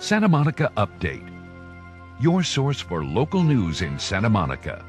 Santa Monica Update, your source for local news in Santa Monica.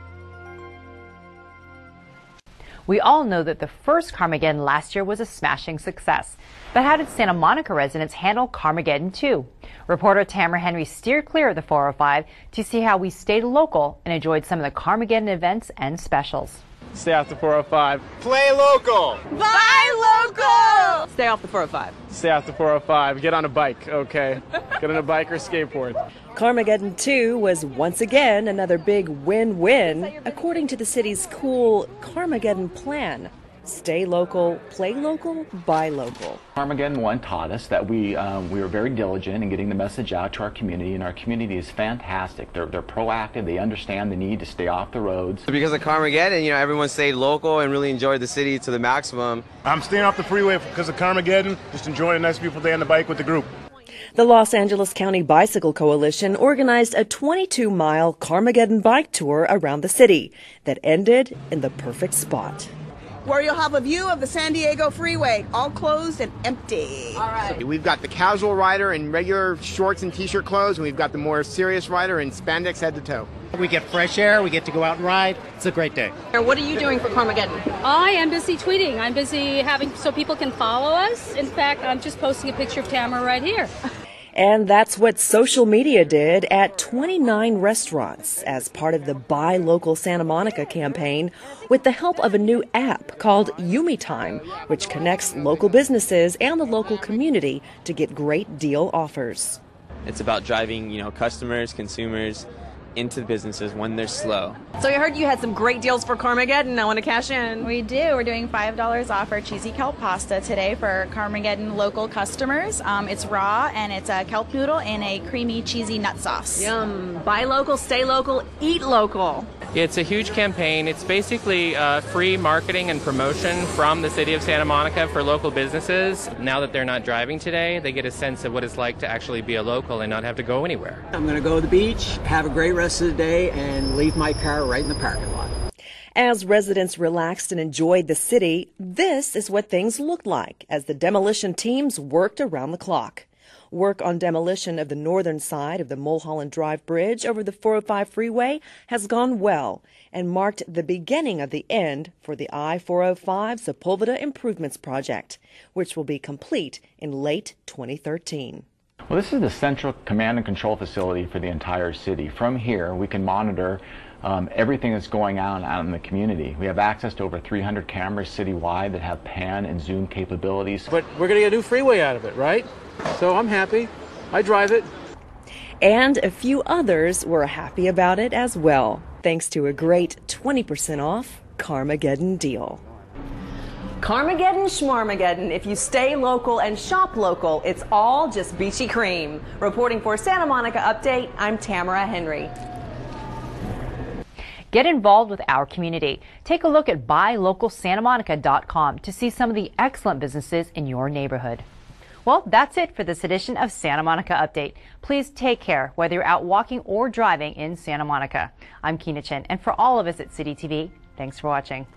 We all know that the first Carmageddon last year was a smashing success. But how did Santa Monica residents handle Carmageddon 2? Reporter Tamara Henry steered clear of the 405 to see how we stayed local and enjoyed some of the Carmageddon events and specials. Stay off the 405. Play local. Buy local. Stay off the 405. Stay off the 405. Get on a bike, okay? Get on a bike or skateboard. Carmageddon 2 was once again another big win win, according to the city's cool Carmageddon plan. Stay local, play local, buy local. Carmageddon 1 taught us that we, um, we were very diligent in getting the message out to our community, and our community is fantastic. They're, they're proactive, they understand the need to stay off the roads. Because of Carmageddon, you know, everyone stayed local and really enjoyed the city to the maximum. I'm staying off the freeway because of Carmageddon, just enjoying a nice, beautiful day on the bike with the group. The Los Angeles County Bicycle Coalition organized a 22 mile Carmageddon bike tour around the city that ended in the perfect spot where you'll have a view of the San Diego freeway, all closed and empty. All right. We've got the casual rider in regular shorts and t-shirt clothes, and we've got the more serious rider in spandex head to toe. We get fresh air, we get to go out and ride. It's a great day. What are you doing for Carmageddon? I am busy tweeting. I'm busy having so people can follow us. In fact, I'm just posting a picture of Tamara right here. And that's what social media did at 29 restaurants as part of the Buy Local Santa Monica campaign with the help of a new app called Yumi Time, which connects local businesses and the local community to get great deal offers. It's about driving, you know, customers, consumers into businesses when they're slow. So I heard you had some great deals for Carmageddon. I want to cash in. We do. We're doing $5 off our cheesy kelp pasta today for Carmageddon local customers. Um, it's raw and it's a kelp noodle in a creamy cheesy nut sauce. Yum. Buy local, stay local, eat local. It's a huge campaign. It's basically uh, free marketing and promotion from the city of Santa Monica for local businesses. Now that they're not driving today, they get a sense of what it's like to actually be a local and not have to go anywhere. I'm going to go to the beach, have a great rest of the day, and leave my car right in the parking lot. As residents relaxed and enjoyed the city, this is what things looked like as the demolition teams worked around the clock. Work on demolition of the northern side of the Mulholland Drive Bridge over the 405 freeway has gone well and marked the beginning of the end for the I-405 Sepulveda Improvements Project, which will be complete in late 2013. Well, this is the central command and control facility for the entire city. From here, we can monitor um, everything that's going on out in the community. We have access to over 300 cameras citywide that have pan and zoom capabilities. But we're going to get a new freeway out of it, right? So I'm happy. I drive it. And a few others were happy about it as well, thanks to a great 20% off Carmageddon deal. Carmageddon Schmarmageddon. If you stay local and shop local, it's all just beachy cream. Reporting for Santa Monica Update, I'm Tamara Henry. Get involved with our community. Take a look at buylocalsantamonica.com to see some of the excellent businesses in your neighborhood. Well, that's it for this edition of Santa Monica Update. Please take care whether you're out walking or driving in Santa Monica. I'm Kina Chen, and for all of us at City TV, thanks for watching.